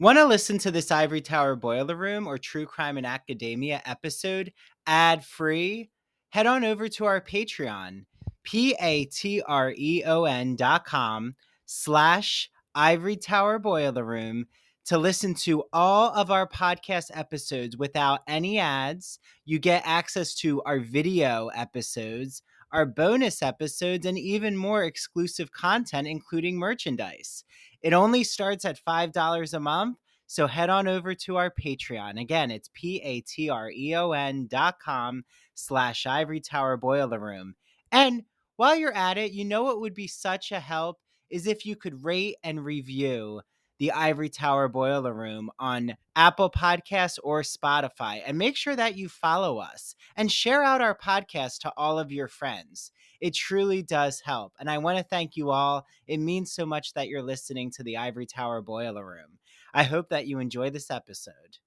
Want to listen to this Ivory Tower Boiler Room or True Crime in Academia episode ad free? Head on over to our Patreon, P A T R E O N dot com slash Ivory Tower Boiler Room to listen to all of our podcast episodes without any ads. You get access to our video episodes, our bonus episodes, and even more exclusive content, including merchandise. It only starts at $5 a month. So head on over to our Patreon. Again, it's P-A-T-R-E-O-N dot com slash Ivory Tower Boiler Room. And while you're at it, you know what would be such a help is if you could rate and review the Ivory Tower Boiler Room on Apple Podcasts or Spotify. And make sure that you follow us and share out our podcast to all of your friends. It truly does help. And I want to thank you all. It means so much that you're listening to the Ivory Tower Boiler Room. I hope that you enjoy this episode.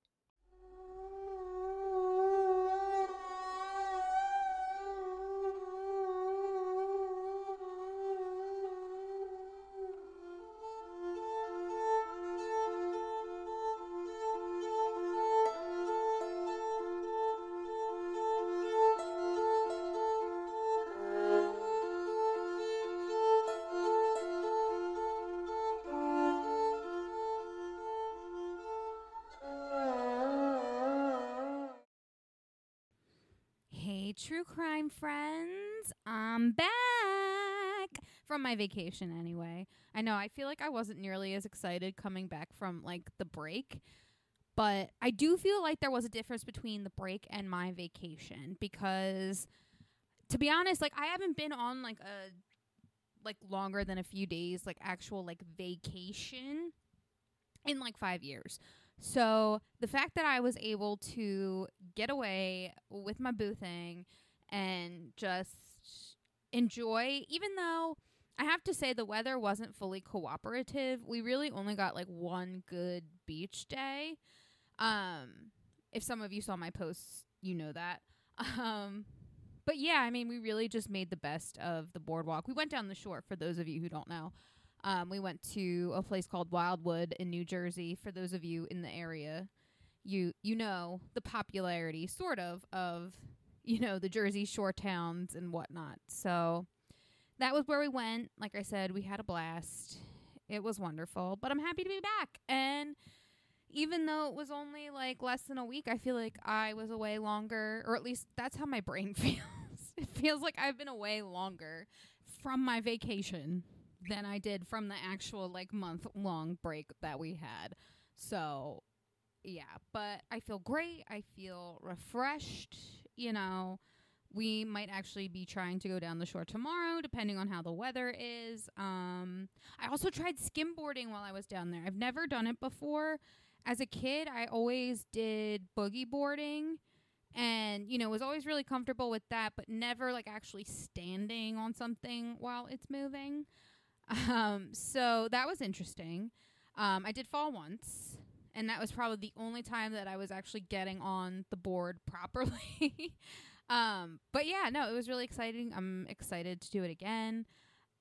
Friends. I'm back from my vacation anyway. I know I feel like I wasn't nearly as excited coming back from like the break, but I do feel like there was a difference between the break and my vacation because to be honest, like I haven't been on like a like longer than a few days like actual like vacation in like 5 years. So the fact that I was able to get away with my boo thing and just enjoy, even though I have to say the weather wasn't fully cooperative, we really only got like one good beach day. Um, if some of you saw my posts, you know that. Um, but yeah, I mean, we really just made the best of the boardwalk. We went down the shore for those of you who don't know. Um, we went to a place called Wildwood in New Jersey. For those of you in the area, you you know the popularity, sort of, of you know the Jersey Shore towns and whatnot. So that was where we went. Like I said, we had a blast. It was wonderful. But I'm happy to be back. And even though it was only like less than a week, I feel like I was away longer, or at least that's how my brain feels. it feels like I've been away longer from my vacation than I did from the actual like month long break that we had. So, yeah, but I feel great. I feel refreshed. You know, we might actually be trying to go down the shore tomorrow, depending on how the weather is. Um, I also tried skimboarding while I was down there. I've never done it before. As a kid, I always did boogie boarding and you know was always really comfortable with that but never like actually standing on something while it's moving um, so that was interesting. Um, I did fall once, and that was probably the only time that I was actually getting on the board properly. um, but yeah, no, it was really exciting. I'm excited to do it again.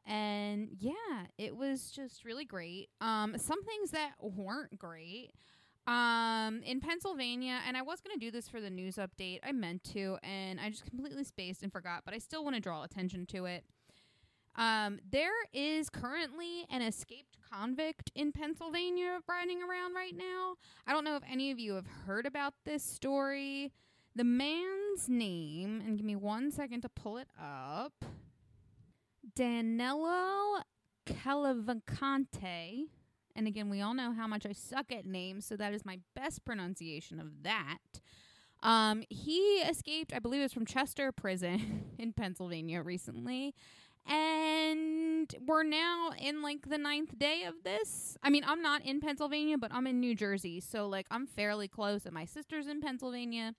And yeah, it was just really great. Um, some things that weren't great. Um, in Pennsylvania, and I was going to do this for the news update. I meant to, and I just completely spaced and forgot, but I still want to draw attention to it. Um, there is currently an escaped convict in Pennsylvania riding around right now. I don't know if any of you have heard about this story. The man's name, and give me one second to pull it up Danilo Cavalcante. And again, we all know how much I suck at names, so that is my best pronunciation of that. Um, he escaped, I believe it was from Chester Prison in Pennsylvania recently and we're now in like the ninth day of this. I mean, I'm not in Pennsylvania, but I'm in New Jersey, so like I'm fairly close, and my sister's in Pennsylvania.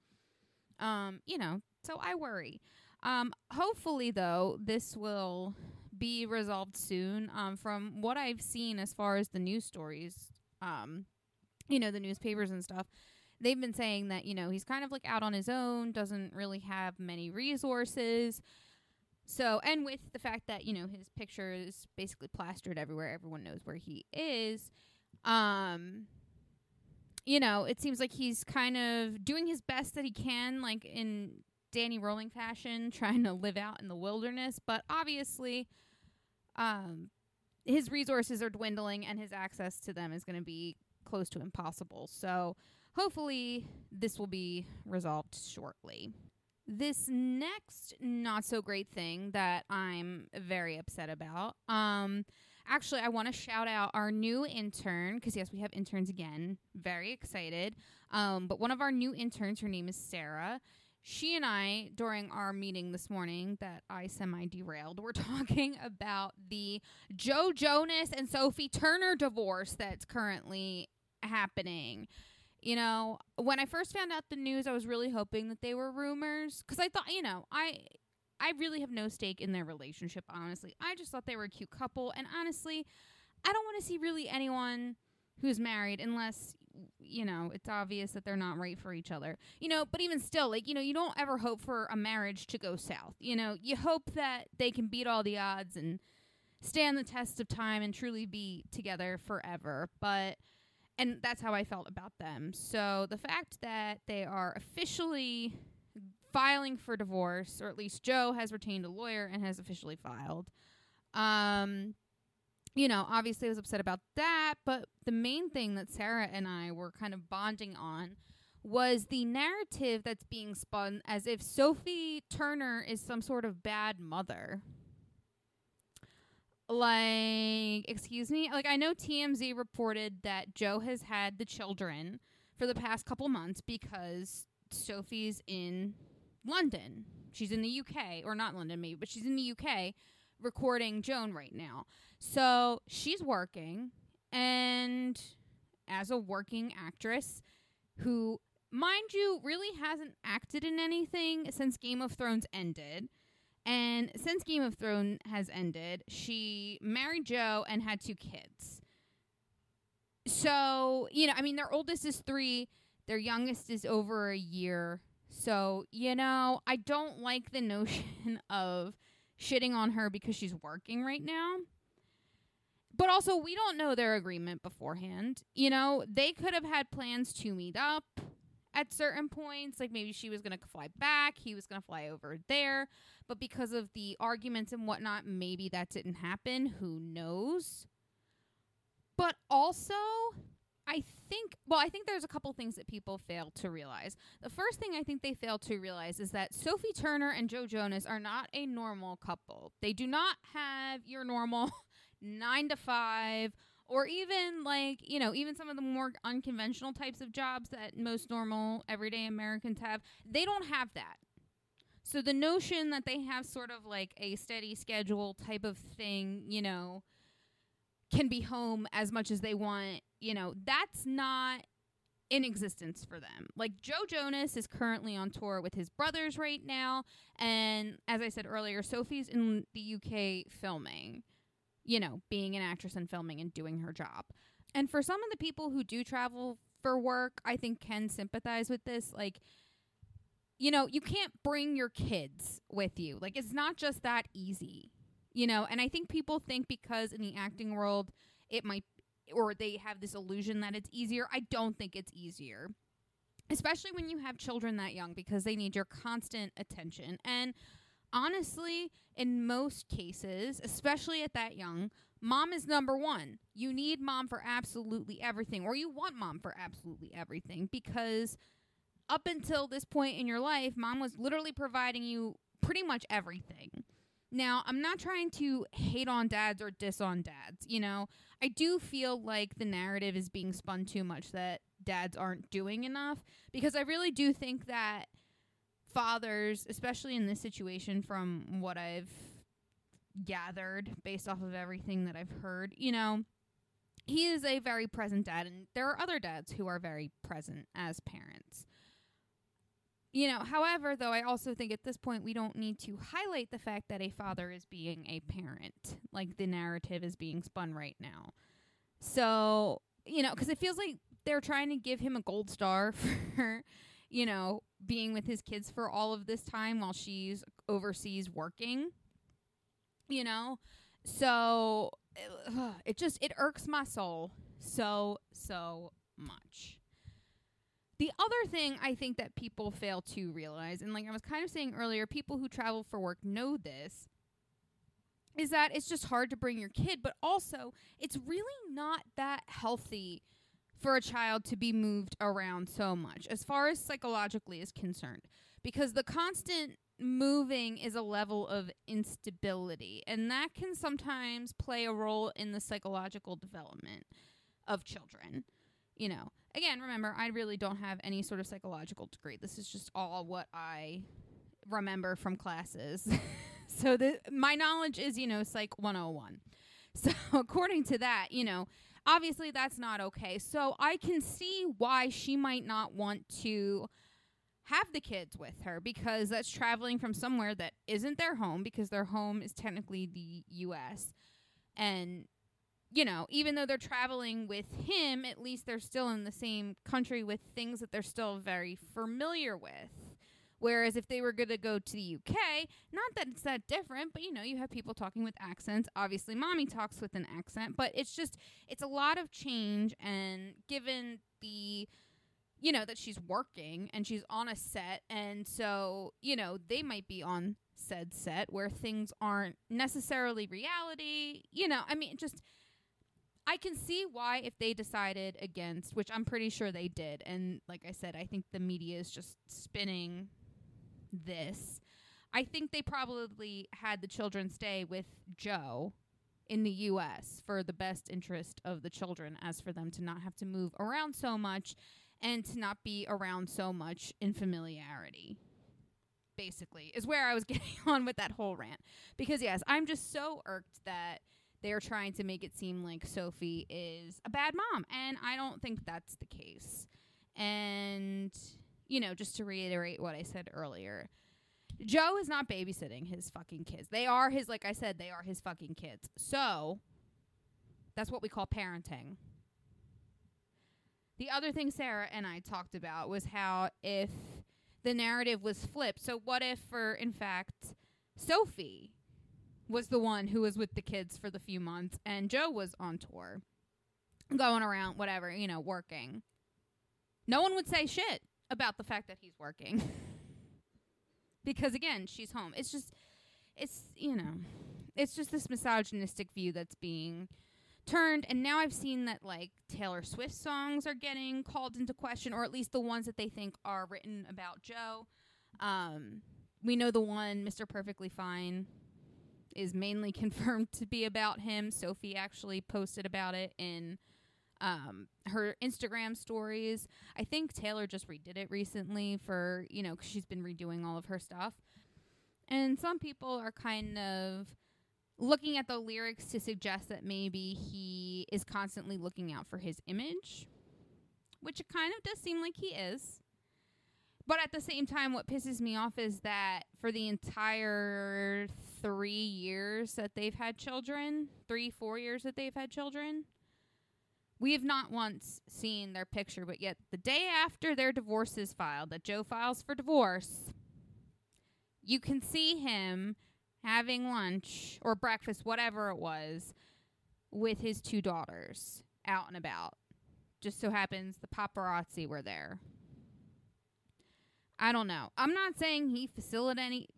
Um, you know, so I worry. Um, hopefully though, this will be resolved soon. Um, from what I've seen as far as the news stories, um, you know, the newspapers and stuff, they've been saying that you know he's kind of like out on his own, doesn't really have many resources so, and with the fact that, you know, his picture is basically plastered everywhere, everyone knows where he is. Um, you know, it seems like he's kind of doing his best that he can, like in Danny Rolling fashion, trying to live out in the wilderness. But obviously, um, his resources are dwindling, and his access to them is going to be close to impossible. So hopefully, this will be resolved shortly. This next not so great thing that I'm very upset about. Um, actually, I want to shout out our new intern because yes, we have interns again. Very excited. Um, but one of our new interns, her name is Sarah. She and I, during our meeting this morning that I semi derailed, were talking about the Joe Jonas and Sophie Turner divorce that's currently happening. You know, when I first found out the news, I was really hoping that they were rumors because I thought, you know, I I really have no stake in their relationship, honestly. I just thought they were a cute couple. And honestly, I don't want to see really anyone who's married unless, you know, it's obvious that they're not right for each other. You know, but even still, like, you know, you don't ever hope for a marriage to go south. You know, you hope that they can beat all the odds and stand the test of time and truly be together forever. But and that's how I felt about them. So the fact that they are officially filing for divorce, or at least Joe has retained a lawyer and has officially filed. Um, you know, obviously I was upset about that, but the main thing that Sarah and I were kind of bonding on was the narrative that's being spun as if Sophie Turner is some sort of bad mother like excuse me? Like i know tmz reported that joe has had the children for the past couple months because sophie's in london. She's in the uk or not london maybe but she's in the uk recording joan right now. So she's working and as a working actress who mind you really hasn't acted in anything since game of thrones ended and since Game of Thrones has ended, she married Joe and had two kids. So, you know, I mean, their oldest is three, their youngest is over a year. So, you know, I don't like the notion of shitting on her because she's working right now. But also, we don't know their agreement beforehand. You know, they could have had plans to meet up at certain points. Like maybe she was going to fly back, he was going to fly over there. But because of the arguments and whatnot, maybe that didn't happen. Who knows? But also, I think, well, I think there's a couple things that people fail to realize. The first thing I think they fail to realize is that Sophie Turner and Joe Jonas are not a normal couple. They do not have your normal nine to five or even like you know even some of the more unconventional types of jobs that most normal everyday americans have they don't have that so the notion that they have sort of like a steady schedule type of thing you know can be home as much as they want you know that's not in existence for them. Like Joe Jonas is currently on tour with his brothers right now and as I said earlier Sophie's in the UK filming you know, being an actress and filming and doing her job. And for some of the people who do travel for work, I think can sympathize with this. Like, you know, you can't bring your kids with you. Like, it's not just that easy, you know. And I think people think because in the acting world, it might, or they have this illusion that it's easier. I don't think it's easier. Especially when you have children that young because they need your constant attention. And honestly, in most cases, especially at that young, mom is number one. You need mom for absolutely everything, or you want mom for absolutely everything because up until this point in your life, mom was literally providing you pretty much everything. Now, I'm not trying to hate on dads or diss on dads. You know, I do feel like the narrative is being spun too much that dads aren't doing enough because I really do think that fathers, especially in this situation, from what I've gathered based off of everything that I've heard, you know, he is a very present dad, and there are other dads who are very present as parents. You know, however, though, I also think at this point we don't need to highlight the fact that a father is being a parent, like the narrative is being spun right now. So, you know, because it feels like they're trying to give him a gold star for you know, being with his kids for all of this time while she's overseas working. You know? So it, just it irks my soul so so much. the other thing I think that people fail to realize, and like I was kind of saying earlier, people who travel for work know this, is that it's just hard to bring your kid, but also it's really not that healthy for a child to be moved around so much as far as psychologically is concerned because the constant moving is a level of instability and that can sometimes play a role in the psychological development of children you know. Again remember i really don't have any sort of psychological degree. This is just all what i remember from classes. So the my knowledge is you know psych 101 so according to that you know obviously that's not okay so i can see why she might not want to have the kids with her because that's traveling from somewhere that isn't their home because their home is technically the US. And you know, even though they're traveling with him, at least they're still in the same country with things that they're still very familiar with. Whereas if they were going to go to the UK, not that it's that different, but you know, you have people talking with accents. Obviously, mommy talks with an accent, but it's just, it's a lot of change. And given the you know, that she's working and she's on a set. And so, you know, they might be on said set where things aren't necessarily reality. You know, I mean, just. I can see why if they decided against, which I'm pretty sure they did, and like I said, I think the media is just spinning this. I think they probably had the children stay with Joe in the US for the best interest of the children as for them to not have to move around so much and to not be around so much in familiarity basically is where I was getting on with that whole rant because yes I'm just so irked that they're trying to make it seem like Sophie is a bad mom and I don't think that's the case and you know just to reiterate what I said earlier. Joe is not babysitting his fucking kids. They are his like I said they are his fucking kids. So that's what we call parenting. The other thing Sarah and I talked about was how if the narrative was flipped, so what if, for in fact, Sophie was the one who was with the kids for the few months and Joe was on tour, going around, whatever, you know, working? No one would say shit about the fact that he's working. because again, she's home. It's just, it's, you know, it's just this misogynistic view that's being turned and now I've seen that like Taylor Swift songs are getting called into question or at least the ones that they think are written about Joe. Um, we know the one Mr. Perfectly Fine is mainly confirmed to be about him. Sophie actually posted about it in um, her Instagram stories. I think Taylor just redid it recently for, you know, cause she's been redoing all of her stuff. And some people are kind of looking at the lyrics to suggest that maybe he is constantly looking out for his image, which it kind of does seem like he is. But at the same time, what pisses me off is that for the entire three years that they've had children, three, four years that they've had children, we have not once seen their picture. But yet, the day after their divorce is filed, that Joe files for divorce, you can see him having lunch or breakfast, whatever it was, with his two daughters out and about. Just so happens the paparazzi were there. I don't know. I'm not saying he facilitated any,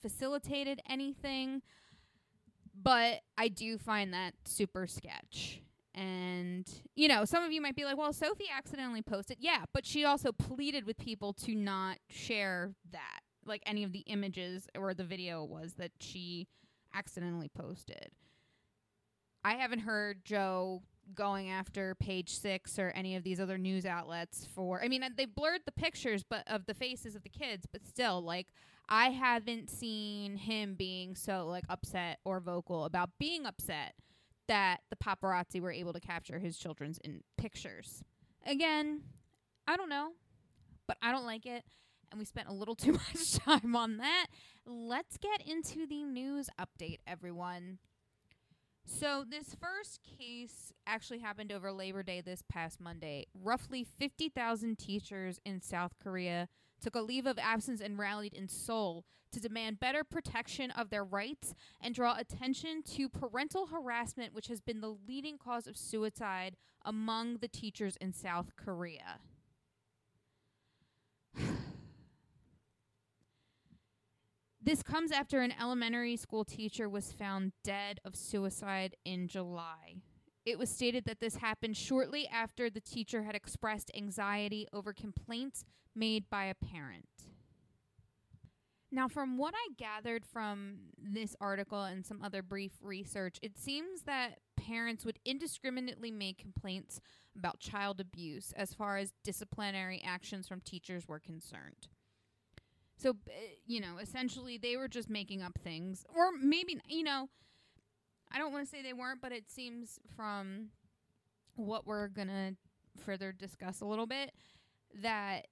facilitated anything, but I do find that super sketch. And, you know, some of you might be like, well, Sophie accidentally posted. Yeah, but she also pleaded with people to not share that like any of the images or the video was that she accidentally posted. I haven't heard Joe going after page six or any of these other news outlets for I mean they blurred the pictures but of the faces of the kids but still like I haven't seen him being so like upset or vocal about being upset that the paparazzi were able to capture his children's in pictures. Again, I don't know, but I don't like it and we spent a little too much time on that. Let's get into the news update, everyone. So, this first case actually happened over Labor Day this past Monday. Roughly 50,000 teachers in South Korea took a leave of absence and rallied in Seoul to demand better protection of their rights and draw attention to parental harassment, which has been the leading cause of suicide among the teachers in South Korea. This comes after an elementary school teacher was found dead of suicide in July. It was stated that this happened shortly after the teacher had expressed anxiety over complaints made by a parent. Now, from what I gathered from this article and some other brief research, it seems that parents would indiscriminately make complaints about child abuse as far as disciplinary actions from teachers were concerned. So, eh, you know, essentially they were just making up things. Or maybe, you know, I don't want to say they weren't, but it seems from what we're going to further discuss a little bit that,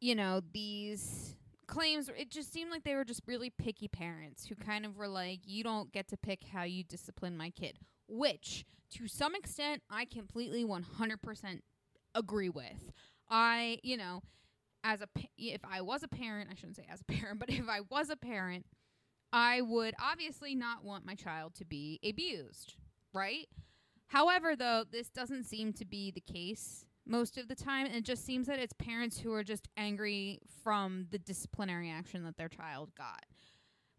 you know, these claims, it just seemed like they were just really picky parents who kind of were like, you don't get to pick how you discipline my kid, which to some extent I completely 100% agree with. I, you know, as a if I was a parent, I shouldn't say as a parent, but if I was a parent, I would obviously not want my child to be abused, right? However, though, this doesn't seem to be the case most of the time. And it just seems that it's parents who are just angry from the disciplinary action that their child got.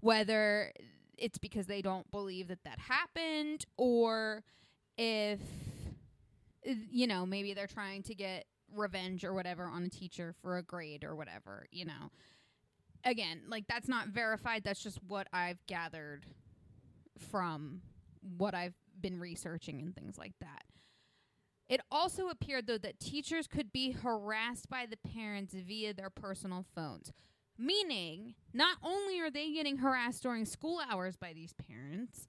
Whether it's because they don't believe that that happened or if, you know, maybe they're trying to get revenge or whatever on a teacher for a grade or whatever, you know. Again, like that's not verified, that's just what I've gathered from what I've been researching and things like that. It also appeared, though, that teachers could be harassed by the parents via their personal phones. Meaning, not only are they getting harassed during school hours by these parents,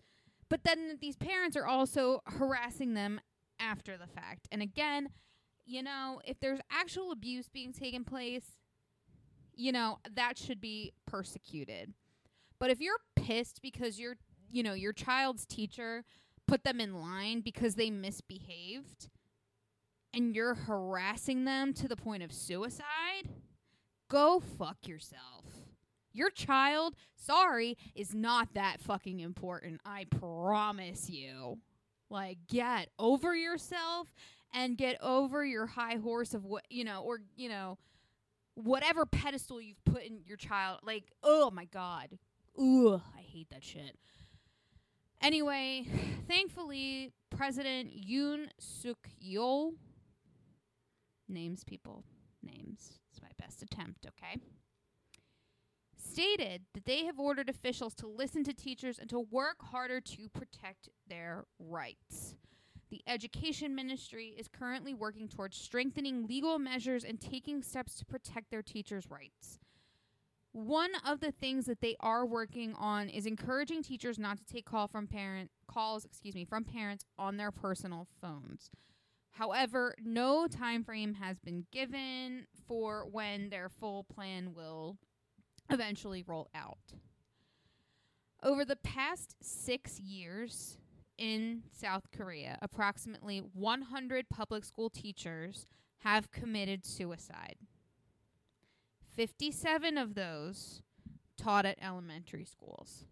but then these parents are also harassing them after the fact. And again, you know, if there's actual abuse being taken place, you know, that should be persecuted. But if you're pissed because your, you know, your child's teacher put them in line because they misbehaved and you're harassing them to the point of suicide, go fuck yourself. Your child, sorry, is not that fucking important. I promise you. Like, get over yourself and get over your high horse of what you know or you know whatever pedestal you've put in your child like oh my god. Ugh i hate that shit. Anyway thankfully president yoon suk yeol names people names it's my best attempt okay stated that they have ordered officials to listen to teachers and to work harder to protect their rights the Education Ministry is currently working towards strengthening legal measures and taking steps to protect their teachers' rights. One of the things that they are working on is encouraging teachers not to take call from parent calls, excuse me, from parents on their personal phones. However, no time frame has been given for when their full plan will eventually roll out. Over the past 6 years, in South Korea, approximately 100 public school teachers have committed suicide. 57 of those taught at elementary schools.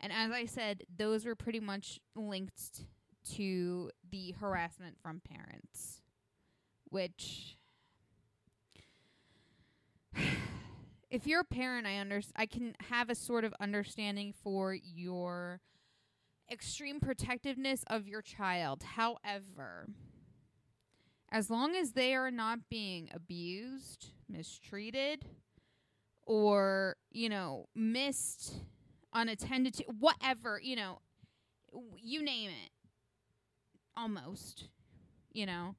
And as I said, those were pretty much linked to the harassment from parents, which if you're a parent, I under I can have a sort of understanding for your extreme protectiveness of your child. However, as long as they are not being abused, mistreated, or, you know, missed, unattended to, whatever, you know, you name it, almost, you know,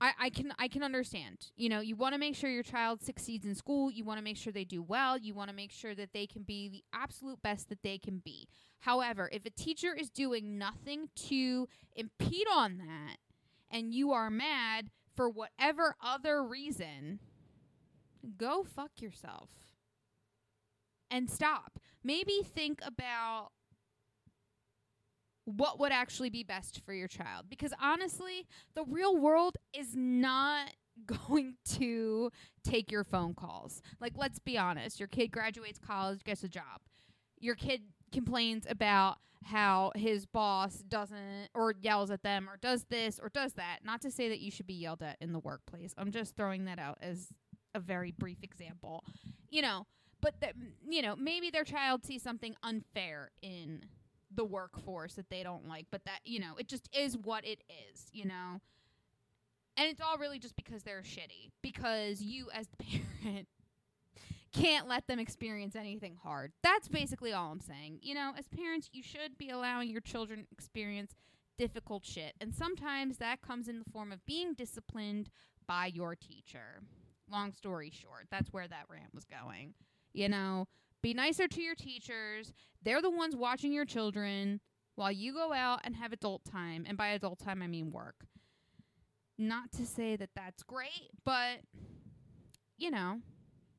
I, I can I can understand. You know, you want to make sure your child succeeds in school. You want to make sure they do well. You want to make sure that they can be the absolute best that they can be. However, if a teacher is doing nothing to impede on that and you are mad for whatever other reason, go fuck yourself. And stop. Maybe think about what would actually be best for your child. Because honestly, the real world is not going to take your phone calls. Like, let's be honest. Your kid graduates college, gets a job. Your kid complains about how his boss doesn't or yells at them or does this or does that. Not to say that you should be yelled at in the workplace. I'm just throwing that out as a very brief example. You know, but that you know maybe their child sees something unfair in the workforce that they don't like, but that you know it just is what it is, you know. And it's all really just because they're shitty. Because you, as the parent, can't let them experience anything hard. That's basically all I'm saying. You know, as parents, you should be allowing your children experience difficult shit. And sometimes that comes in the form of being disciplined by your teacher. Long story short, that's where that rant was going. You know, be nicer to your teachers. They're the ones watching your children while you go out and have adult time. And by adult time, I mean work. Not to say that that's great, but you know,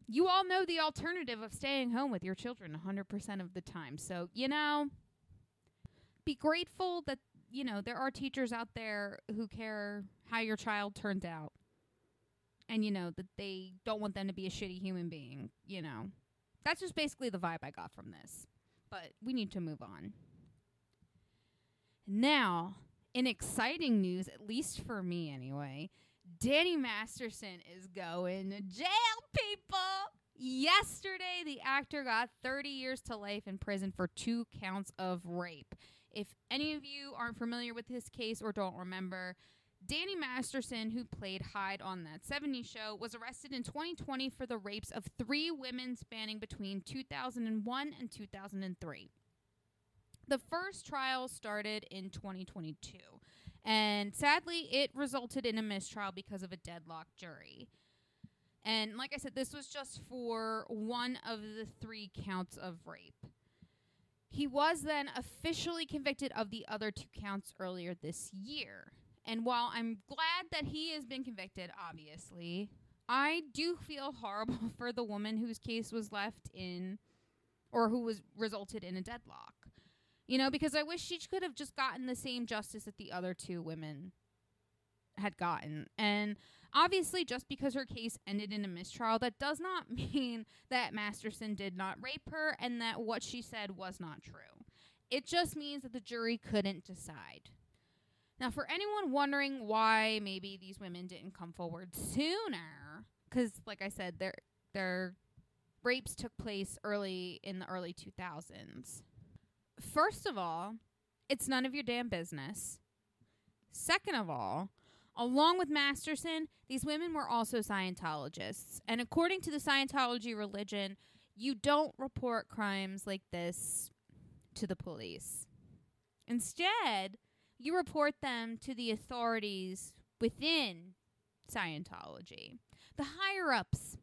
you all know the alternative of staying home with your children 100% of the time. So, you know, be grateful that, you know, there are teachers out there who care how your child turns out. And, you know, that they don't want them to be a shitty human being, you know. That's just basically the vibe I got from this. But we need to move on. Now, in exciting news, at least for me anyway, Danny Masterson is going to jail, people. Yesterday, the actor got 30 years to life in prison for two counts of rape. If any of you aren't familiar with his case or don't remember, Danny Masterson, who played Hyde on that 70s show, was arrested in 2020 for the rapes of three women spanning between 2001 and 2003. The first trial started in 2022, and sadly, it resulted in a mistrial because of a deadlocked jury. And like I said, this was just for one of the three counts of rape. He was then officially convicted of the other two counts earlier this year. And while I'm glad that he has been convicted, obviously, I do feel horrible for the woman whose case was left in or who was resulted in a deadlock. You know, because I wish she could have just gotten the same justice that the other two women had gotten. And obviously, just because her case ended in a mistrial, that does not mean that Masterson did not rape her and that what she said was not true. It just means that the jury couldn't decide. Now, for anyone wondering why maybe these women didn't come forward sooner, because, like I said, their their rapes took place early in the early 2000s. First of all, it's none of your damn business. Second of all, along with Masterson, these women were also Scientologists. And according to the Scientology religion, you don't report crimes like this to the police. Instead, you report them to the authorities within Scientology, the higher ups,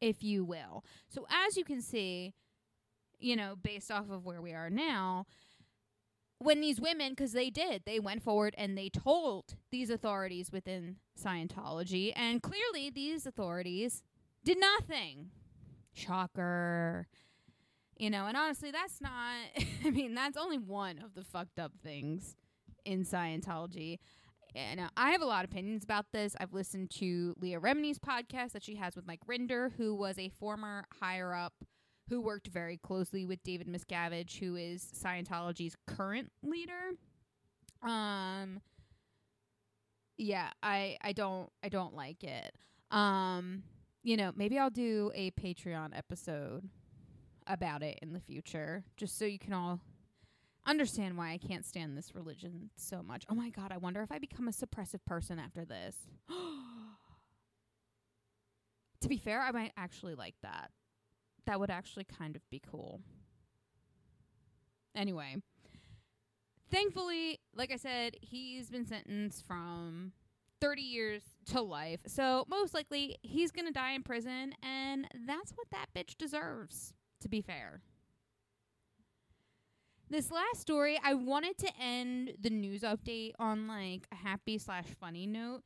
if you will. So, as you can see, you know, based off of where we are now, when these women, because they did, they went forward and they told these authorities within Scientology, and clearly these authorities did nothing. Shocker. You know, and honestly, that's not, I mean, that's only one of the fucked up things in Scientology. And uh, I have a lot of opinions about this. I've listened to Leah Remini's podcast that she has with Mike Rinder, who was a former higher up who worked very closely with David Miscavige, who is Scientology's current leader. Um yeah, I I don't I don't like it. Um you know, maybe I'll do a Patreon episode about it in the future just so you can all understand why I can't stand this religion so much. Oh my god, I wonder if I become a suppressive person after this. to be fair, I might actually like that that would actually kind of be cool. Anyway, thankfully, like I said, he's been sentenced from 30 years to life. So, most likely, he's going to die in prison, and that's what that bitch deserves, to be fair. This last story, I wanted to end the news update on like a happy slash funny note.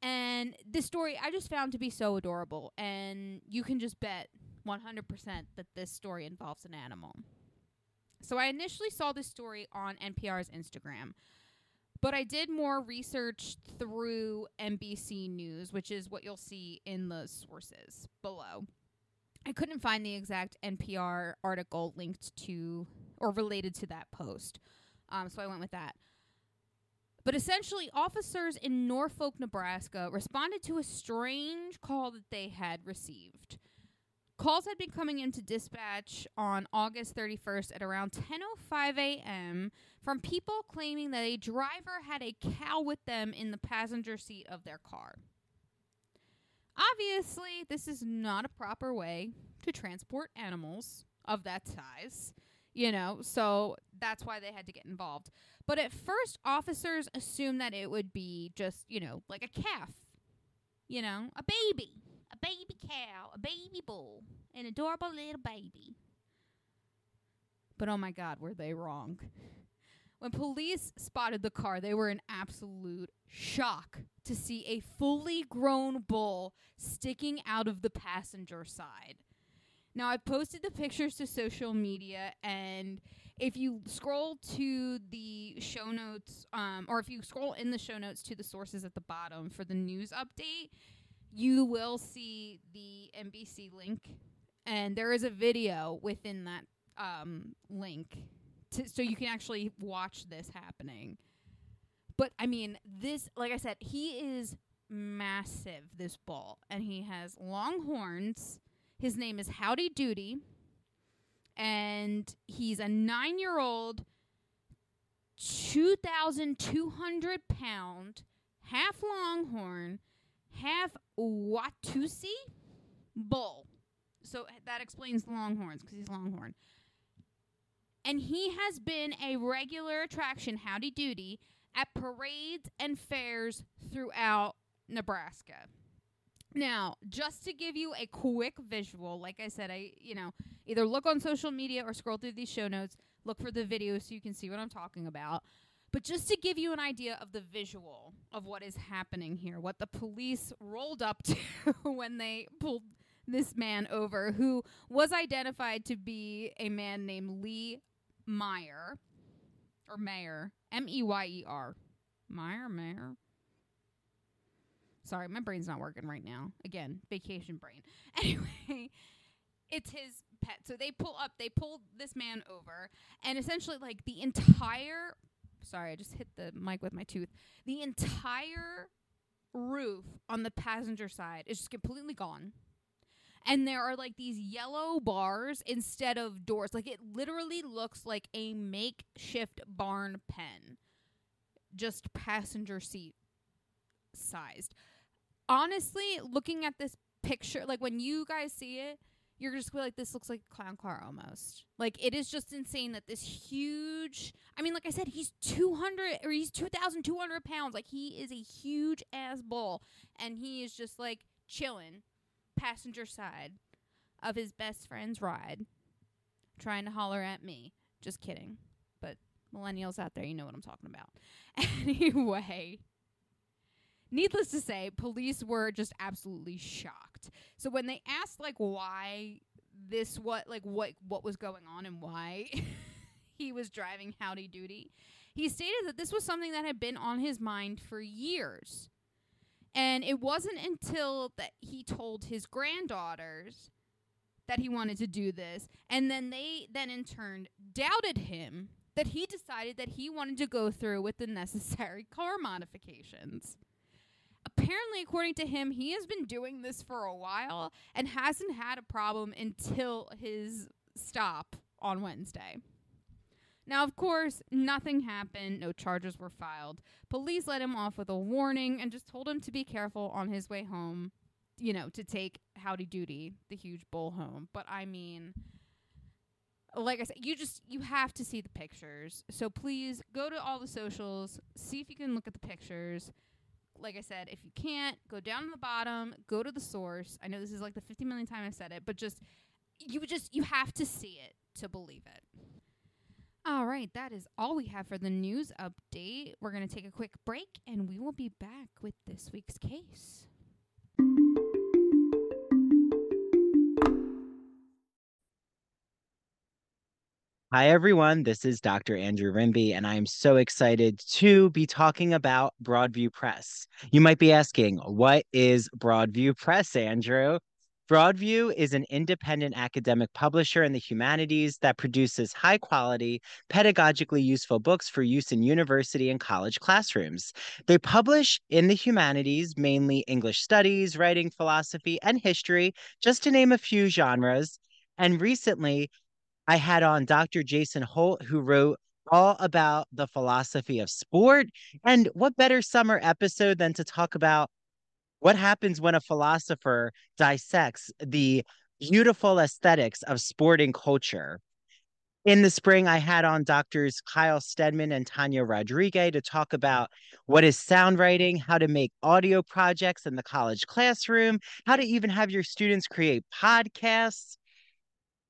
And this story I just found to be so adorable. And you can just bet 100% that this story involves an animal. So I initially saw this story on NPR's Instagram, but I did more research through NBC News, which is what you'll see in the sources below. I couldn't find the exact NPR article linked to or related to that post, um, so I went with that. But essentially, officers in Norfolk, Nebraska responded to a strange call that they had received Calls had been coming into dispatch on August 31st at around 10:05 a.m. from people claiming that a driver had a cow with them in the passenger seat of their car. Obviously, this is not a proper way to transport animals of that size, you know, so that's why they had to get involved. But at first, officers assumed that it would be just, you know, like a calf, you know, a baby a baby cow, a baby bull, an adorable little baby. But oh my God, were they wrong? When police spotted the car, they were in absolute shock to see a fully grown bull sticking out of the passenger side. Now, I've posted the pictures to social media, and if you scroll to the show notes, um, or if you scroll in the show notes to the sources at the bottom for the news update, you will see the NBC link, and there is a video within that um, link, to, so you can actually watch this happening. But I mean, this, like I said, he is massive. This bull, and he has long horns. His name is Howdy Doody, and he's a two thousand two hundred pound, half longhorn half Watusi bull. So that explains the Longhorns because he's Longhorn. And he has been a regular attraction, Howdy Doody, at parades and fairs throughout Nebraska. Now, just to give you a quick visual, like I said, I you know either look on social media or scroll through these show notes, look for the video so you can see what I'm talking about. But just to give you an idea of the visual of what is happening here, what the police rolled up to when they pulled this man over, who was identified to be a man named Lee Meyer, or Mayer, M E Y E R. Meyer, Mayer. Sorry, my brain's not working right now. Again, vacation brain. Anyway, it's his pet. So they pull up, they pull this man over, and essentially, like, the entire Sorry, I just hit the mic with my tooth. The entire roof on the passenger side is just completely gone. And there are like these yellow bars instead of doors. Like it literally looks like a makeshift barn pen, just passenger seat sized. Honestly, looking at this picture, like when you guys see it, you're just like, this looks like a clown car almost. Like it is just insane that this huge. I mean, like I said, he's 200 or he's 2,200 pounds. Like he is a huge ass bull, and he is just like chilling, passenger side of his best friend's ride, trying to holler at me. Just kidding, but millennials out there, you know what I'm talking about. anyway. Needless to say, police were just absolutely shocked. So when they asked like why this what like what what was going on and why he was driving Howdy Doody, he stated that this was something that had been on his mind for years. And it wasn't until that he told his granddaughters that he wanted to do this and then they then in turn doubted him that he decided that he wanted to go through with the necessary car modifications apparently, according to him, he has been doing this for a while and hasn't had a problem until his stop on Wednesday. Now, of course, nothing happened. No charges were filed. Police let him off with a warning and just told him to be careful on his way home, you know, to take Howdy Doody, the huge bull, home. But I mean, like I said, you just you have to see the pictures. So please go to all the socials, see if you can look at the pictures like I said, if you can't, go down to the bottom, go to the source. I know this is like the 50 million time I've said it, but just you just you have to see it to believe it. All right, that is all we have for the news update. We're going to take a quick break and we will be back with this week's case. Hi, everyone. This is Dr. Andrew Rimby, and I'm so excited to be talking about Broadview Press. You might be asking, what is Broadview Press, Andrew? Broadview is an independent academic publisher in the humanities that produces high quality, pedagogically useful books for use in university and college classrooms. They publish in the humanities mainly English studies, writing, philosophy, and history, just to name a few genres. And recently, I had on Dr. Jason Holt, who wrote all about the philosophy of sport. And what better summer episode than to talk about what happens when a philosopher dissects the beautiful aesthetics of sporting culture? In the spring, I had on doctors Kyle Stedman and Tanya Rodriguez to talk about what is sound writing, how to make audio projects in the college classroom, how to even have your students create podcasts.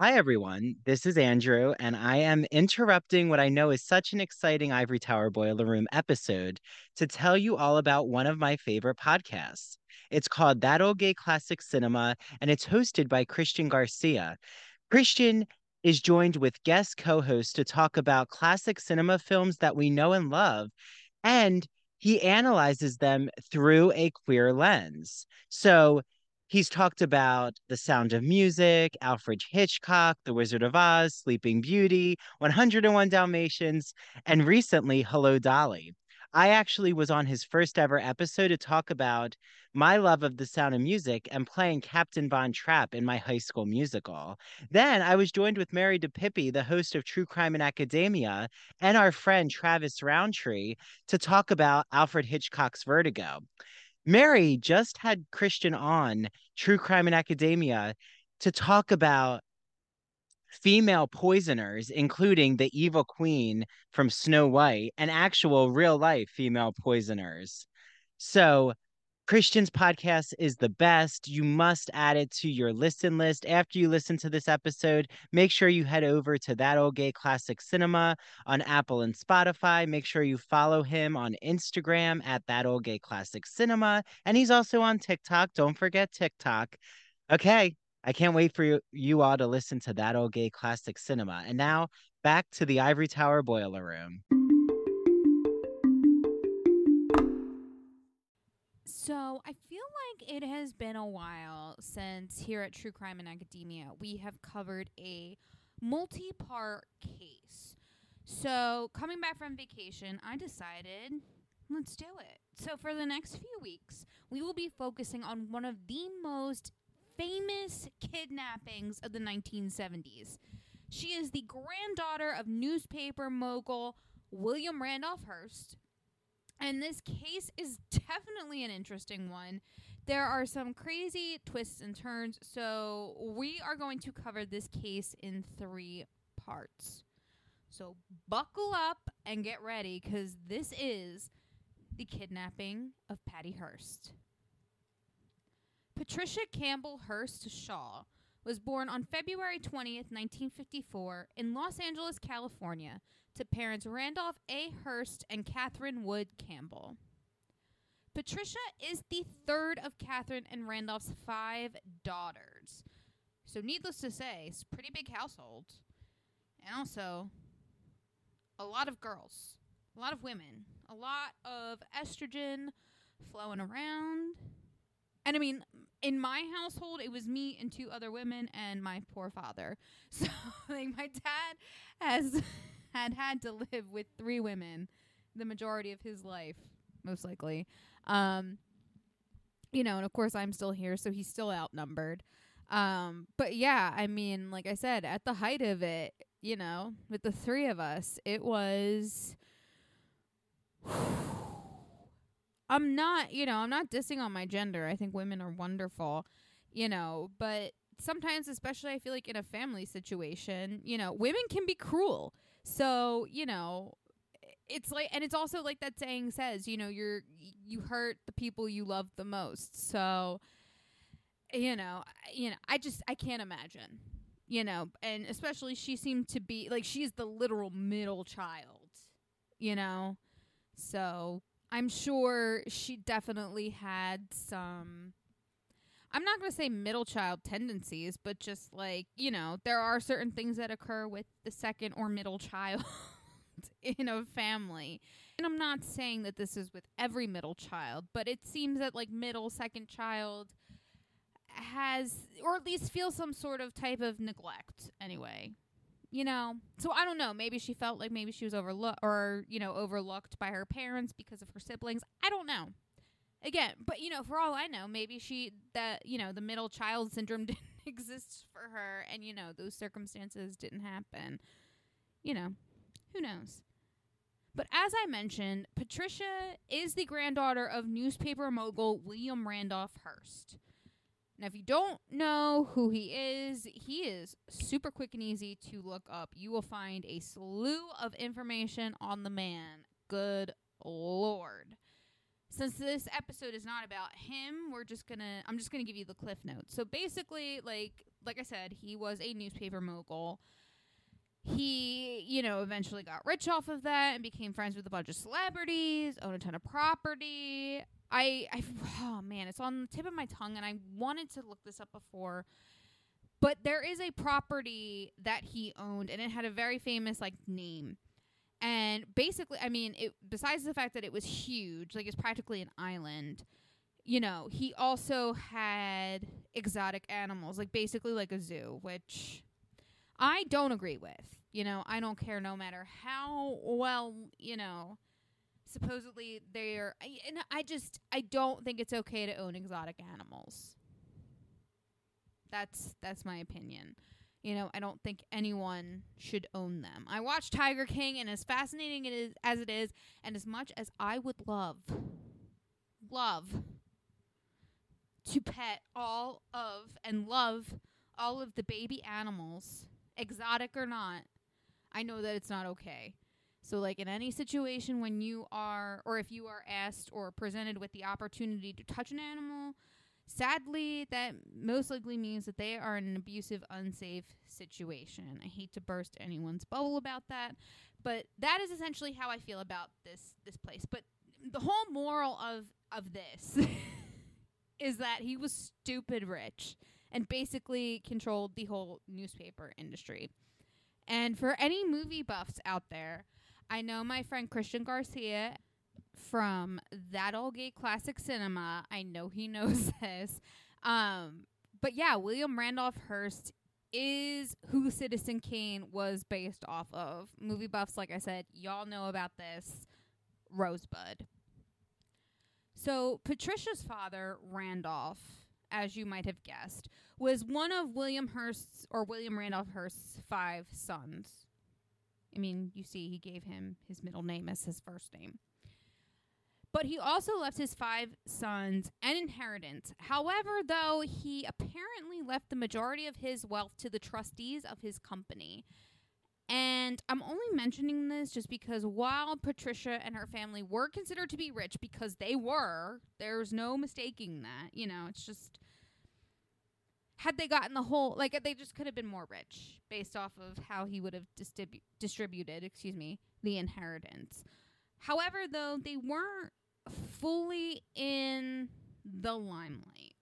Hi, everyone. This is Andrew, and I am interrupting what I know is such an exciting Ivory Tower Boiler Room episode to tell you all about one of my favorite podcasts. It's called That Old Gay Classic Cinema, and it's hosted by Christian Garcia. Christian is joined with guest co hosts to talk about classic cinema films that we know and love, and he analyzes them through a queer lens. So, He's talked about The Sound of Music, Alfred Hitchcock, The Wizard of Oz, Sleeping Beauty, 101 Dalmatians, and recently Hello Dolly. I actually was on his first ever episode to talk about my love of the sound of music and playing Captain Von Trapp in my high school musical. Then I was joined with Mary DiPipi, the host of True Crime in Academia, and our friend Travis Roundtree to talk about Alfred Hitchcock's Vertigo. Mary just had Christian on True Crime in Academia to talk about female poisoners, including the evil queen from Snow White and actual real life female poisoners. So Christian's podcast is the best. You must add it to your listen list. After you listen to this episode, make sure you head over to That Old Gay Classic Cinema on Apple and Spotify. Make sure you follow him on Instagram at That Old Gay Classic Cinema. And he's also on TikTok. Don't forget TikTok. Okay. I can't wait for you, all to listen to That Old Gay Classic Cinema. And now back to the Ivory Tower Boiler Room. So I feel like it has been a while since here at True Crime in Academia we have covered a multi part case. So coming back from vacation, I decided let's do it. So for the next few weeks, we will be focusing on one of the most famous kidnappings of the 1970s. She is the granddaughter of newspaper mogul William Randolph Hearst, and this case is definitely an interesting one. There are some crazy twists and turns, so we are going to cover this case in three parts. So buckle up and get ready because this is the kidnapping of Patty Hearst. Patricia Campbell Hearst Shaw was born on February 20th, 1954, in Los Angeles, California, to parents Randolph A. Hearst and Catherine Wood Campbell. Patricia is the third of Catherine and Randolph's five daughters. So, needless to say, it's a pretty big household. And also, a lot of girls, a lot of women, a lot of estrogen flowing around. And I mean, in my household, it was me and two other women and my poor father. So, like, my dad has had had to live with three women the majority of his life, most likely. Um, you know, and of course I'm still here, so he's still outnumbered. Um, but yeah, I mean, like I said, at the height of it, you know, with the three of us, it was. I'm not, you know, I'm not dissing on my gender. I think women are wonderful, you know, but sometimes, especially I feel like in a family situation, you know, women can be cruel. So, you know, it's like and it's also like that saying says, you know, you're you hurt the people you love the most. So, you know, you know, I just I can't imagine. You know, and especially she seemed to be like she's the literal middle child, you know. So, I'm sure she definitely had some I'm not going to say middle child tendencies, but just like, you know, there are certain things that occur with the second or middle child in a family. And I'm not saying that this is with every middle child, but it seems that like middle second child has or at least feels some sort of type of neglect anyway you know? So i don't know. Maybe she felt like maybe she was overlooked or you know overlooked by her parents because of her siblings. I don't know again but you know for all i know maybe she that you know the middle child syndrome didn't exist for her and you know those circumstances didn't happen you know who knows but as i mentioned patricia is the granddaughter of newspaper mogul william randolph hearst now, if you don't know who he is, he is super quick and easy to look up. You will find a slew of information on the man. Good lord. Since this episode is not about him, we're just gonna I'm just gonna give you the cliff notes. So basically, like like I said, he was a newspaper mogul. He, you know, eventually got rich off of that and became friends with a bunch of celebrities, owned a ton of property. I, I, oh man, it's on the tip of my tongue, and I wanted to look this up before. But there is a property that he owned, and it had a very famous like name. And basically, I mean, it besides the fact that it was huge, like it's practically an island. You know, he also had exotic animals, like basically like a zoo, which I don't agree with. You know, I don't care no matter how well, you know, supposedly they're and I just I don't think it's okay to own exotic animals. That's that's my opinion. You know, I don't think anyone should own them. I watched Tiger King and as fascinating it is as it is and as much as I would love love to pet all of and love all of the baby animals, exotic or not, I know that it's not okay. So, like in any situation when you are, or if you are asked or presented with the opportunity to touch an animal, sadly, that most likely means that they are in an abusive, unsafe situation. I hate to burst anyone's bubble about that, but that is essentially how I feel about this this place. But the whole moral of of this is that he was stupid rich and basically controlled the whole newspaper industry. And for any movie buffs out there, I know my friend Christian Garcia from That Old Gay Classic Cinema. I know he knows this. Um, but yeah, William Randolph Hearst is who Citizen Kane was based off of. Movie buffs, like I said, y'all know about this. Rosebud. So Patricia's father, Randolph, as you might have guessed, was one of William Hearst's or William Randolph Hearst's five sons. I mean, you see, he gave him his middle name as his first name. But he also left his five sons an inheritance. However, though, he apparently left the majority of his wealth to the trustees of his company. And I'm only mentioning this just because while Patricia and her family were considered to be rich, because they were, there's no mistaking that. You know, it's just had they gotten the whole like they just could have been more rich based off of how he would have distribu- distributed excuse me the inheritance however though they weren't fully in the limelight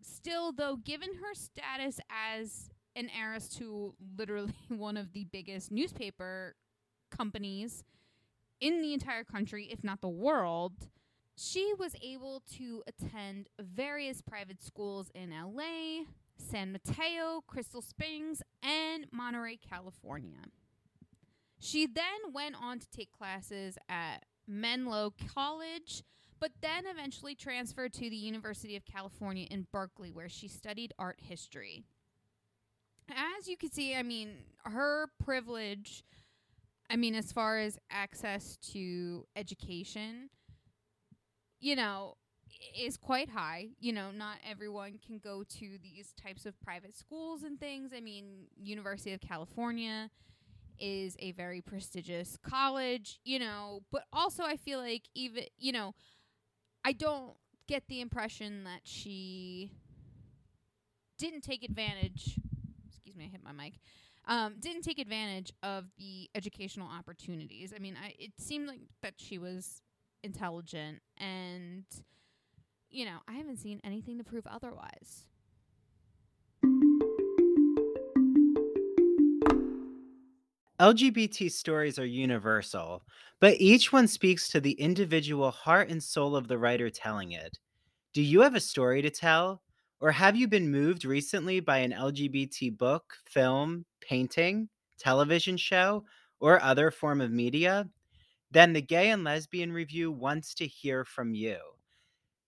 still though given her status as an heiress to literally one of the biggest newspaper companies in the entire country if not the world she was able to attend various private schools in LA, San Mateo, Crystal Springs, and Monterey, California. She then went on to take classes at Menlo College, but then eventually transferred to the University of California in Berkeley, where she studied art history. As you can see, I mean, her privilege, I mean, as far as access to education, you know, is quite high. You know, not everyone can go to these types of private schools and things. I mean, University of California is a very prestigious college, you know, but also I feel like even, you know, I don't get the impression that she didn't take advantage excuse me, I hit my mic. Um, didn't take advantage of the educational opportunities. I mean, I, it seemed like that she was intelligent and you know, I haven't seen anything to prove otherwise. LGBT stories are universal, but each one speaks to the individual heart and soul of the writer telling it. Do you have a story to tell? Or have you been moved recently by an LGBT book, film, painting, television show, or other form of media? Then the Gay and Lesbian Review wants to hear from you.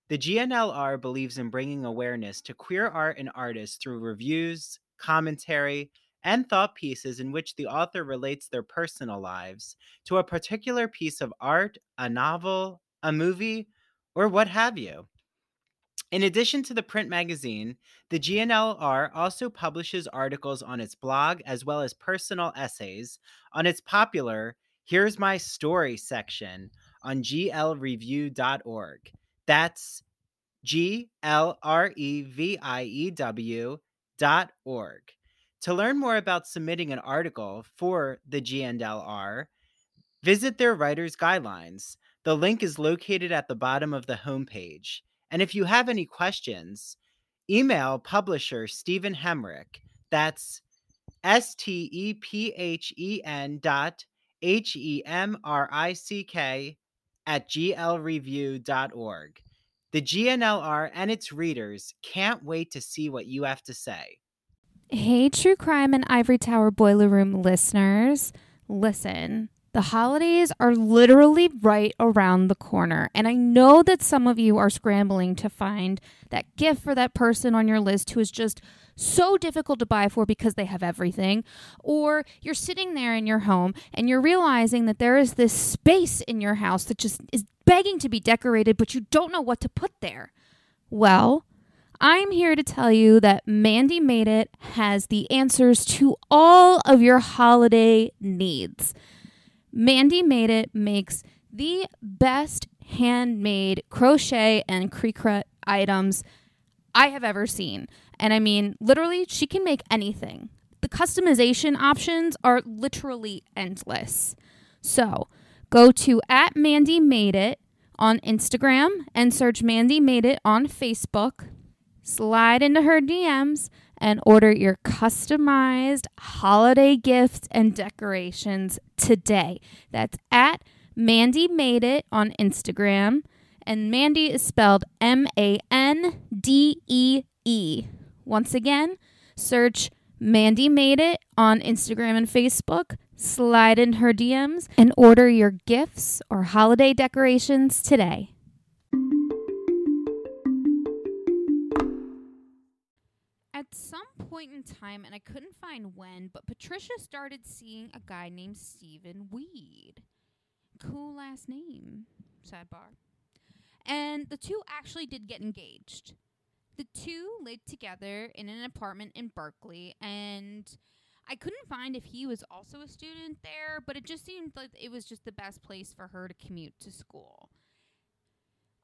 The GNLR believes in bringing awareness to queer art and artists through reviews, commentary, and thought pieces in which the author relates their personal lives to a particular piece of art, a novel, a movie, or what have you. In addition to the print magazine, the GNLR also publishes articles on its blog as well as personal essays on its popular Here's My Story section on glreview.org. That's G L R E V I E W dot org. To learn more about submitting an article for the GNLR, visit their writer's guidelines. The link is located at the bottom of the homepage. And if you have any questions, email publisher Stephen Hemrick. That's S T E P H E N dot H E M R I C K at glreview.org. The GNLR and its readers can't wait to see what you have to say. Hey, True Crime and Ivory Tower Boiler Room listeners. Listen, the holidays are literally right around the corner. And I know that some of you are scrambling to find that gift for that person on your list who is just so difficult to buy for because they have everything. Or you're sitting there in your home and you're realizing that there is this space in your house that just is begging to be decorated, but you don't know what to put there. Well, I'm here to tell you that Mandee Made It has the answers to all of your holiday needs. Mandee Made It makes the best handmade crochet and Cricut items I have ever seen. And I mean, literally, she can make anything. The customization options are literally endless. So go to at Mandee Made It on Instagram and search Mandee Made It on Facebook. Slide into her DMs and order your customized holiday gifts and decorations today. That's at Mandee Made It on Instagram. And Mandee is spelled M A N D E E. Once again, search Mandee Made It on Instagram and Facebook. Slide in her DMs and order your gifts or holiday decorations today. At some point in time, and I couldn't find when, but Patricia started seeing a guy named Steven Weed. Cool last name, sidebar. And the two actually did get engaged. The two lived together in an apartment in Berkeley, and I couldn't find if he was also a student there, but it just seemed like it was just the best place for her to commute to school.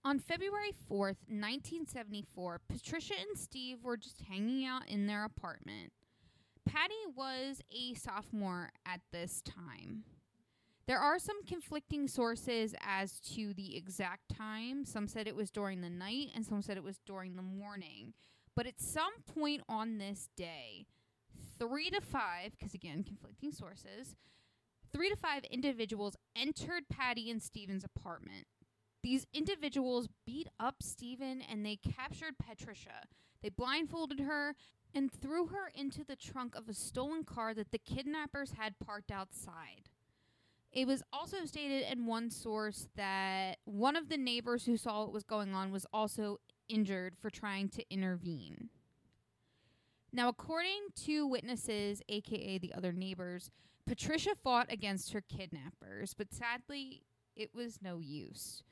On February 4th, 1974, Patricia and Steve were just hanging out in their apartment. Patty was a sophomore at this time. There are some conflicting sources as to the exact time. Some said it was during the night, and some said it was during the morning. But at some point on this day, three to five, because again, conflicting sources, three to five individuals entered Patty and Steven's apartment. These individuals beat up Stephen and they captured Patricia. They blindfolded her and threw her into the trunk of a stolen car that the kidnappers had parked outside. It was also stated in one source that one of the neighbors who saw what was going on was also injured for trying to intervene. Now, according to witnesses, aka the other neighbors, Patricia fought against her kidnappers, but sadly, it was no use.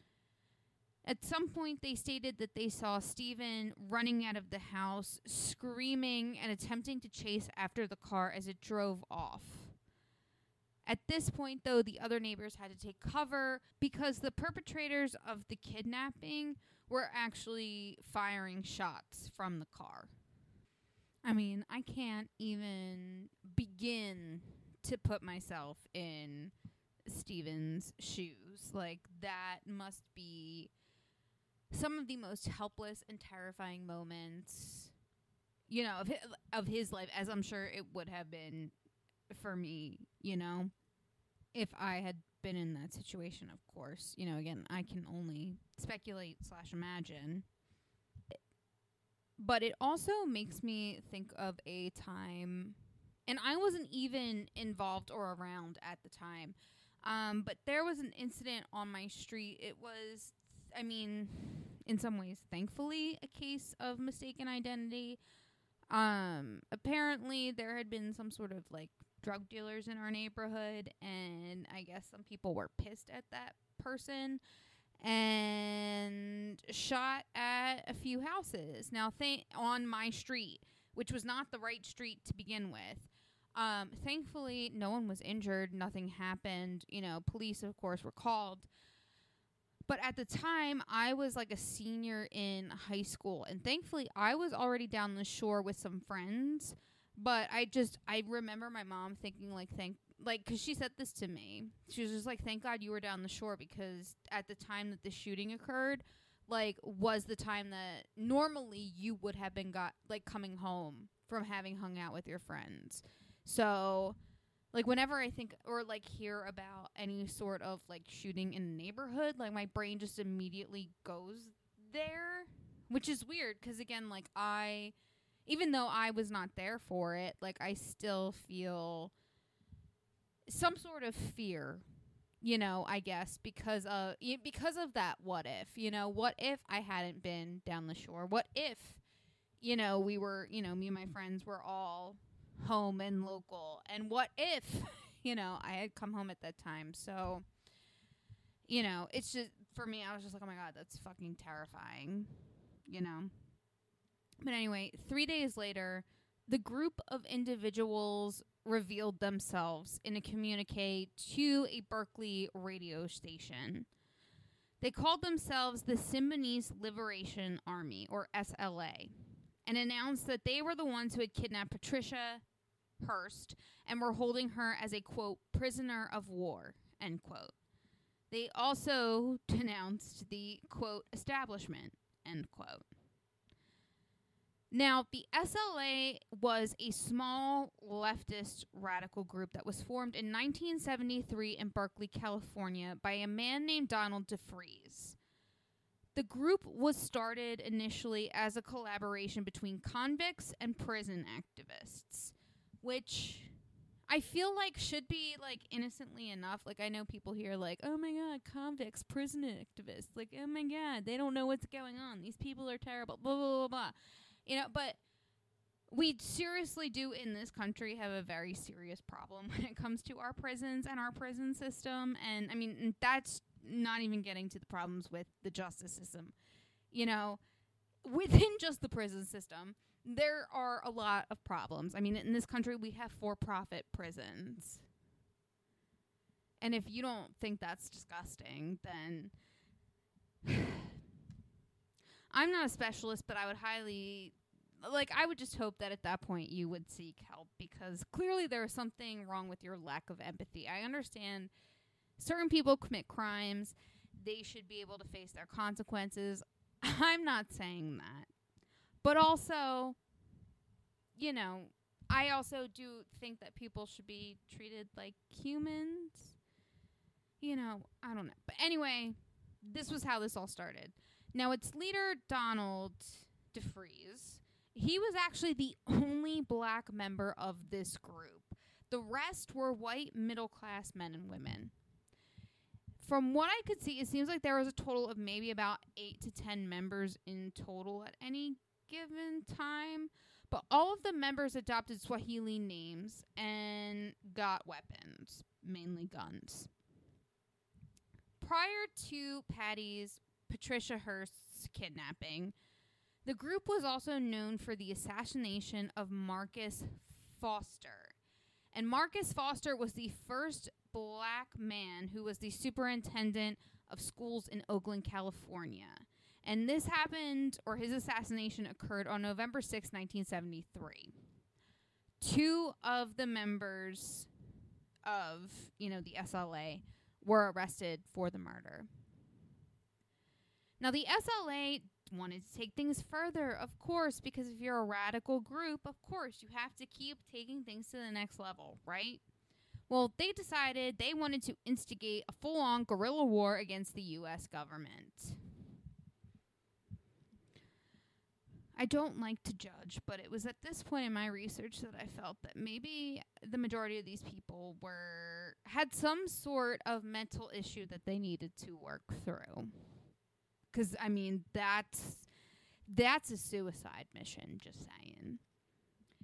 At some point, they stated that they saw Stephen running out of the house, screaming and attempting to chase after the car as it drove off. At this point, though, the other neighbors had to take cover because the perpetrators of the kidnapping were actually firing shots from the car. I mean, I can't even begin to put myself in Steven's shoes. Like, that must be some of the most helpless and terrifying moments, you know, of his, of his life, as I'm sure it would have been for me, you know, if I had been in that situation, of course. You know, again, I can only speculate slash imagine. But it also makes me think of a time, and I wasn't even involved or around at the time. Um, but there was an incident on my street. It was, I mean, in some ways, thankfully, a case of mistaken identity. Um, apparently, there had been some sort of like drug dealers in our neighborhood, and I guess some people were pissed at that person and shot at a few houses. Now, th- on my street, which was not the right street to begin with. Um, thankfully, no one was injured. Nothing happened. You know, police, of course, were called. But at the time, I was like a senior in high school, and thankfully, I was already down the shore with some friends. But I just, I remember my mom thinking, like, thank, like, because she said this to me. She was just like, thank God you were down the shore because at the time that the shooting occurred, like, was the time that normally you would have been got, like, coming home from having hung out with your friends. So, like whenever I think or like hear about any sort of like shooting in a neighborhood, like my brain just immediately goes there, which is weird because again, like I, even though I was not there for it, like I still feel some sort of fear. You know, I guess because of because of that. What if you know? What if I hadn't been down the shore? What if you know we were you know me and my friends were all home and local. And what if, you know, I had come home at that time. So, you know, it's just for me, I was just like, oh my God, that's fucking terrifying, you know? But anyway, three days later, the group of individuals revealed themselves in a communique to a Berkeley radio station. They called themselves the Symbionese Liberation Army, or SLA, and announced that they were the ones who had kidnapped Patricia Hearst and were holding her as a quote prisoner of war end quote. They also denounced the quote establishment end quote. Now, the SLA was a small leftist radical group that was formed in 1973 in Berkeley, California by a man named Donald DeFreeze. The group was started initially as a collaboration between convicts and prison activists which I feel like should be like innocently enough. Like I know people here like, "Oh my god, convicts, prison activists." Like, "Oh my god, they don't know what's going on. These people are terrible." Blah blah blah blah. You know, but we seriously do in this country have a very serious problem when it comes to our prisons and our prison system and I mean, that's not even getting to the problems with the justice system. You know, within just the prison system, there are a lot of problems. I mean, in this country, we have for profit prisons. And if you don't think that's disgusting, then I'm not a specialist, but I would highly like I would just hope that at that point you would seek help because clearly there is something wrong with your lack of empathy. I understand certain people commit crimes, they should be able to face their consequences. I'm not saying that. But also, you know, I also do think that people should be treated like humans. You know, I don't know. But anyway, this was how this all started. Now, its leader, Donald DeFreeze, he was actually the only black member of this group. The rest were white middle class men and women. from what I could see, it seems like there was a total of maybe about eight to ten members in total at any given time. But all of the members adopted Swahili names and got weapons, mainly guns. Prior to Patty's Patricia Hearst's kidnapping, the group was also known for the assassination of Marcus Foster. And Marcus Foster was the first black man who was the superintendent of schools in Oakland, California. And this happened, or his assassination occurred on November 6, 1973. Two of the members of, you know, the SLA were arrested for the murder. Now, the SLA wanted to take things further, of course, because if you're a radical group, of course, you have to keep taking things to the next level, right? Well, they decided they wanted to instigate a full on guerrilla war against the U.S. government. I don't like to judge, but it was at this point in my research that I felt that maybe the majority of these people were had some sort of mental issue that they needed to work through. Cuz I mean, that's that's a suicide mission, just saying.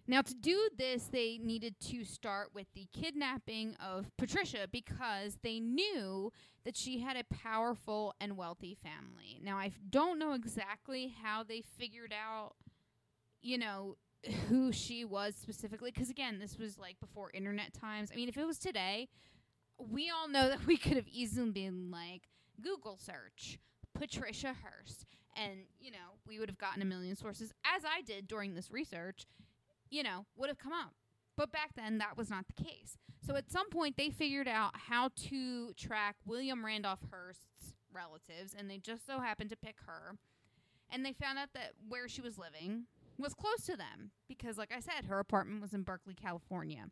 Now, to do this, they needed to start with the kidnapping of Patricia because they knew that she had a powerful and wealthy family. Now, I don't know exactly how they figured out, you know, who she was specifically because, again, this was like before internet times. I mean, if it was today, we all know that we could have easily been like, Google search Patricia Hearst. And, you know, we would have gotten a million sources, as I did during this research you know, would have come up. But back then, that was not the case. So at some point, they figured out how to track William Randolph Hearst's relatives, and they just so happened to pick her. And they found out that where she was living was close to them because, like I said, her apartment was in Berkeley, California.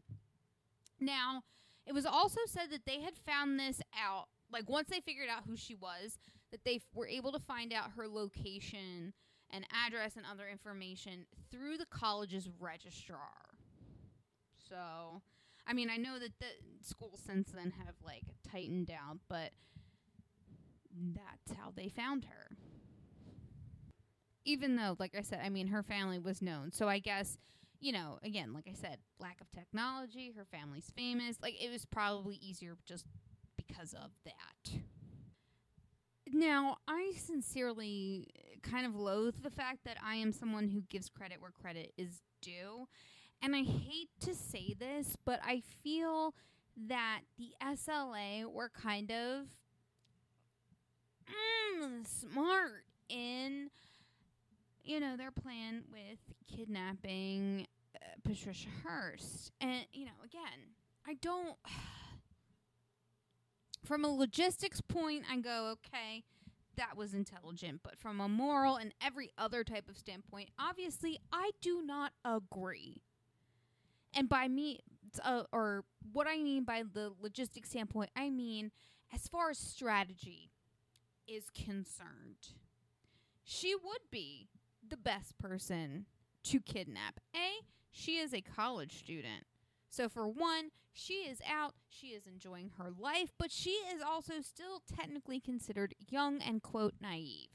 Now, it was also said that they had found this out, like once they figured out who she was, that they f- were able to find out her location and address and other information through the college's registrar. So, I mean, I know that the schools since then have like tightened down, but that's how they found her. Even though, like I said, I mean, her family was known. So I guess, you know, again, like I said, lack of technology, her family's famous. Like, it was probably easier just because of that. Now, I sincerely kind of loathe the fact that I am someone who gives credit where credit is due. And I hate to say this, but I feel that the SLA were kind of mm, smart in, you know, their plan with kidnapping uh, Patricia Hearst. And, you know, again, I don't. From a logistics point, I go, okay, that was intelligent. But from a moral and every other type of standpoint, obviously, I do not agree. And by me, uh, or what I mean by the logistics standpoint, I mean as far as strategy is concerned, she would be the best person to kidnap. A, she is a college student. So, for one, she is out, she is enjoying her life, but she is also still technically considered young and, quote, naive.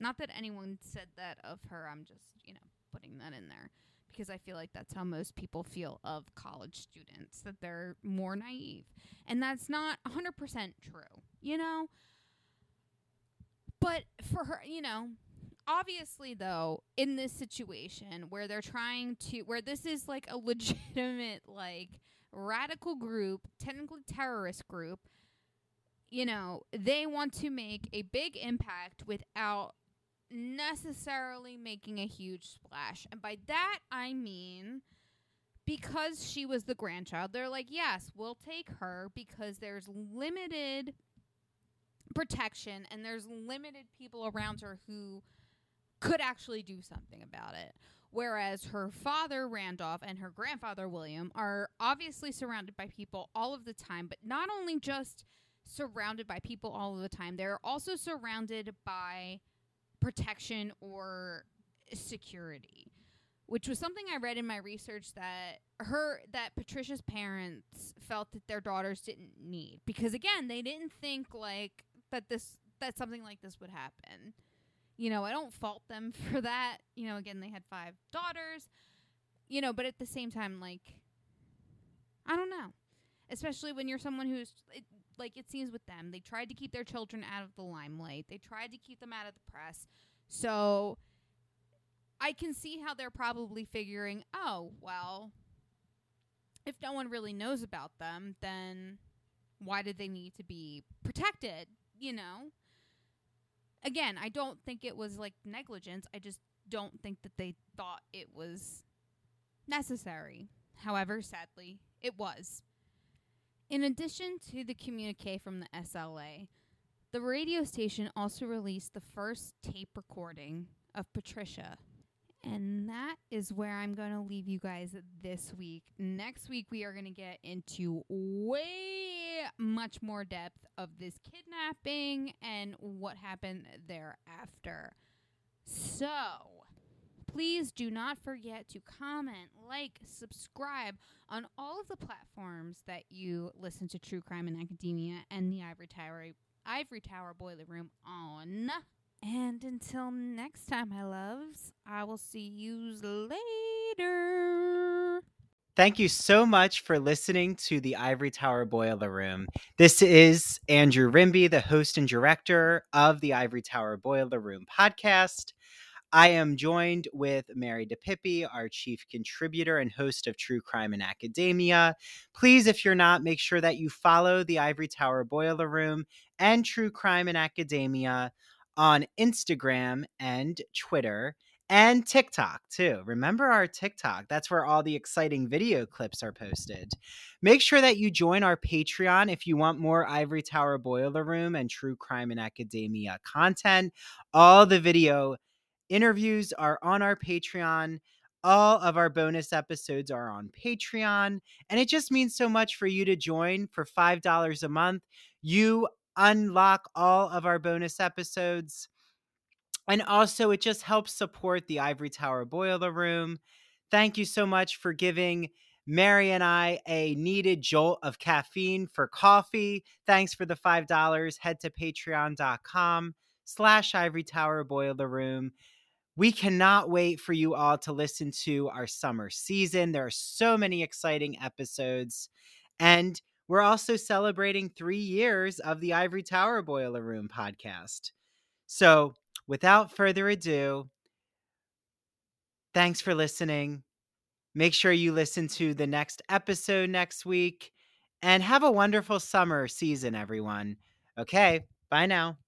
Not that anyone said that of her, I'm just, you know, putting that in there because I feel like that's how most people feel of college students, that they're more naive. And that's not 100% true, you know? But for her, you know, obviously though in this situation where they're trying to where this is like a legitimate like radical group technically terrorist group you know they want to make a big impact without necessarily making a huge splash. And by that i mean because she was the grandchild they're like yes we'll take her because there's limited protection and there's limited people around her who could actually do something about it. Whereas her father, Randolph, and her grandfather, William, are obviously surrounded by people all of the time, but not only just surrounded by people all of the time, they're also surrounded by protection or security. which was something I read in my research that her that Patricia's parents felt that their daughters didn't need because again, they didn't think like that this that something like this would happen. You know, I don't fault them for that. You know, again, they had five daughters. You know, but at the same time like I don't know. Especially when you're someone who's it, like it seems with them, they tried to keep their children out of the limelight. They tried to keep them out of the press. So I can see how they're probably figuring, oh, well, if no one really knows about them, then why did they need to be protected? You know? Again, I don't think it was like negligence. I just don't think that they thought it was necessary. However, sadly, it was. In addition to the communique from the SLA, the radio station also released the first tape recording of Patricia and that is where I'm going to leave you guys this week. Next week, we are going to get into way much more depth of this kidnapping and what happened thereafter. So, please do not forget to comment, like, subscribe on all of the platforms that you listen to True Crime in Academia and the Ivory Tower, Ivory Tower Boiler Room on. And until next time, my loves, I will see you later. Thank you so much for listening to the Ivory Tower Boiler Room. This is Andrew Rimby, the host and director of the Ivory Tower Boiler Room podcast. I am joined with Mary DiPipi, our chief contributor and host of True Crime in Academia. Please, if you're not, make sure that you follow the Ivory Tower Boiler Room and True Crime in Academia on Instagram and Twitter and TikTok too. Remember our TikTok? That's where all the exciting video clips are posted. Make sure that you join our Patreon if you want more Ivory Tower Boiler Room and True Crime in Academia content. All the video interviews are on our Patreon. All of our bonus episodes are on Patreon, and it just means so much for you to join for $5 a month. You unlock all of our bonus episodes. And also, it just helps support the Ivory Tower Boiler Room. Thank you so much for giving Mary and I a needed jolt of caffeine for coffee. Thanks for the $5. Head to patreon.com slash Ivory Tower Boiler Room. We cannot wait for you all to listen to our summer season. There are so many exciting episodes. And we're also celebrating three years of the Ivory Tower Boiler Room podcast. So, without further ado, thanks for listening. Make sure you listen to the next episode next week and have a wonderful summer season, everyone. Okay, bye now.